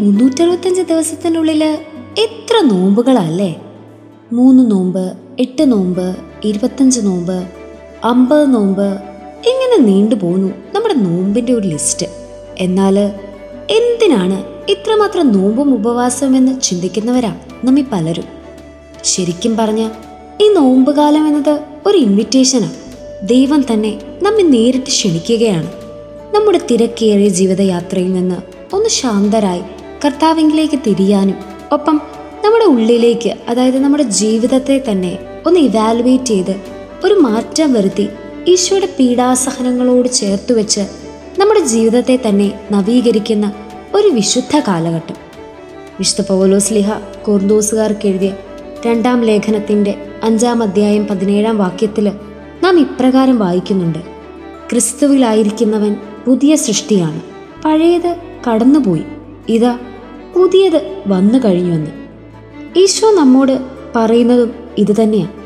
മുന്നൂറ്ററുപത്തഞ്ച് ദിവസത്തിനുള്ളിൽ എത്ര നോമ്പുകളല്ലേ? മൂന്ന് നോമ്പ് എട്ട് നോമ്പ് ഇരുപത്തഞ്ച് നോമ്പ് അമ്പത് നോമ്പ് ഇങ്ങനെ നീണ്ടു പോന്നു നമ്മുടെ നോമ്പിന്റെ ഒരു ലിസ്റ്റ്. എന്നാൽ എന്തിനാണ് ഇത്രമാത്രം നോമ്പും ഉപവാസവും എന്ന് ചിന്തിക്കുന്നവരാ നമ്മി പലരും? ശരിക്കും പറഞ്ഞ ഈ നോമ്പുകാലം എന്നത് ഒരു ഇൻവിറ്റേഷനാണ് ദൈവം തന്നെ നമ്മെ നേരിട്ട് ക്ഷണിക്കുകയാണ്. നമ്മുടെ തിരക്കേറിയ ജീവിതയാത്രയിൽ നിന്ന് ഒന്ന് ശാന്തരായി കർത്താവിങ്കിലേക്ക് തിരിയാനും ഒപ്പം നമ്മുടെ ഉള്ളിലേക്ക് അതായത് നമ്മുടെ ജീവിതത്തെ തന്നെ ഒന്ന് ഇവാലുവേറ്റ് ചെയ്ത് ഒരു മാറ്റം വരുത്തി ഈശോയുടെ പീഡാസഹനങ്ങളോട് ചേർത്ത് വെച്ച് നമ്മുടെ ജീവിതത്തെ തന്നെ നവീകരിക്കുന്ന ഒരു വിശുദ്ധ കാലഘട്ടം. വിശുദ്ധ പൗലോസ്ലിഹ കോർദോസുകാർക്ക് എഴുതിയ രണ്ടാം ലേഖനത്തിന്റെ അഞ്ചാം അധ്യായം പതിനേഴാം വാക്യത്തിൽ നാം ഇപ്രകാരം വായിക്കുന്നുണ്ട്. ക്രിസ്തുവിലായിരിക്കുന്നവൻ പുതിയ സൃഷ്ടിയാണ്. പഴയത് കടന്നുപോയി. ഇതാ പുതിയത് വന്നു കഴിഞ്ഞുവെന്ന്. ഈശോ നമ്മോട് പറയുന്നതും ഇതുതന്നെയാണ്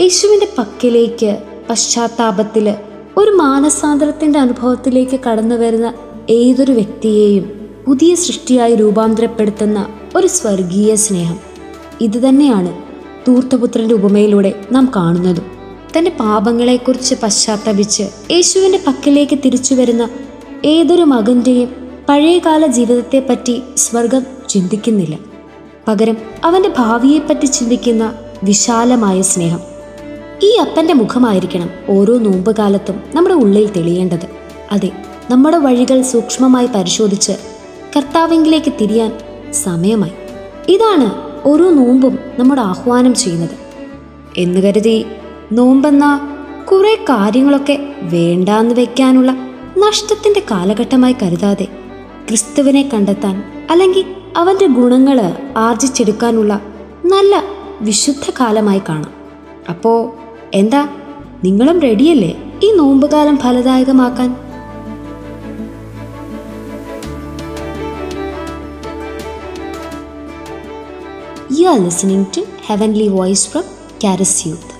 യേശുവിന്റെ പക്കലേക്ക് പശ്ചാത്താപത്തിൽ ഒരു മാനസാന്തരത്തിന്റെ അനുഭവത്തിലേക്ക് കടന്നു വരുന്ന ഏതൊരു വ്യക്തിയെയും പുതിയ സൃഷ്ടിയായി രൂപാന്തരപ്പെടുത്തുന്ന ഒരു സ്വർഗീയ സ്നേഹം. ഇതുതന്നെയാണ് തൂർത്തപുത്രന്റെ ഉപമയിലൂടെ നാം കാണുന്നതും. തന്റെ പാപങ്ങളെക്കുറിച്ച് പശ്ചാത്തപിച്ച് യേശുവിന്റെ പക്കലേക്ക് തിരിച്ചു വരുന്ന ഏതൊരു മകന്റെയും പഴയകാല ജീവിതത്തെപ്പറ്റി സ്വർഗം ചിന്തിക്കുന്നില്ല. പകരം അവന്റെ ഭാവിയെപ്പറ്റി ചിന്തിക്കുന്ന വിശാലമായ സ്നേഹം. ഈ അപ്പന്റെ മുഖമായിരിക്കണം ഓരോ നോമ്പുകാലത്തും നമ്മുടെ ഉള്ളിൽ തെളിയേണ്ടത്. അതെ നമ്മുടെ വഴികൾ സൂക്ഷ്മമായി പരിശോധിച്ച് കർത്താവിങ്കിലേക്ക് തിരിയാൻ സമയമായി. ഇതാണ് ഓരോ നോമ്പും നമ്മുടെ ആഹ്വാനം ചെയ്യുന്നത്. എന്ന് കരുതി നോമ്പെന്ന കുറേ കാര്യങ്ങളൊക്കെ വേണ്ടാന്ന് വെക്കാനുള്ള നഷ്ടത്തിന്റെ കാലഘട്ടമായി കരുതാതെ ക്രിസ്തുവിനെ കണ്ടെത്താൻ അല്ലെങ്കിൽ അവന്റെ ഗുണങ്ങൾ ആർജിച്ചെടുക്കാനുള്ള നല്ല വിശുദ്ധ കാലമായി കാണാം. അപ്പോ എന്താ? നിങ്ങളും റെഡിയല്ലേ ഈ നോമ്പുകാലം ഫലദായകമാക്കാൻ? You are listening to heavenly voice from Caras Youth.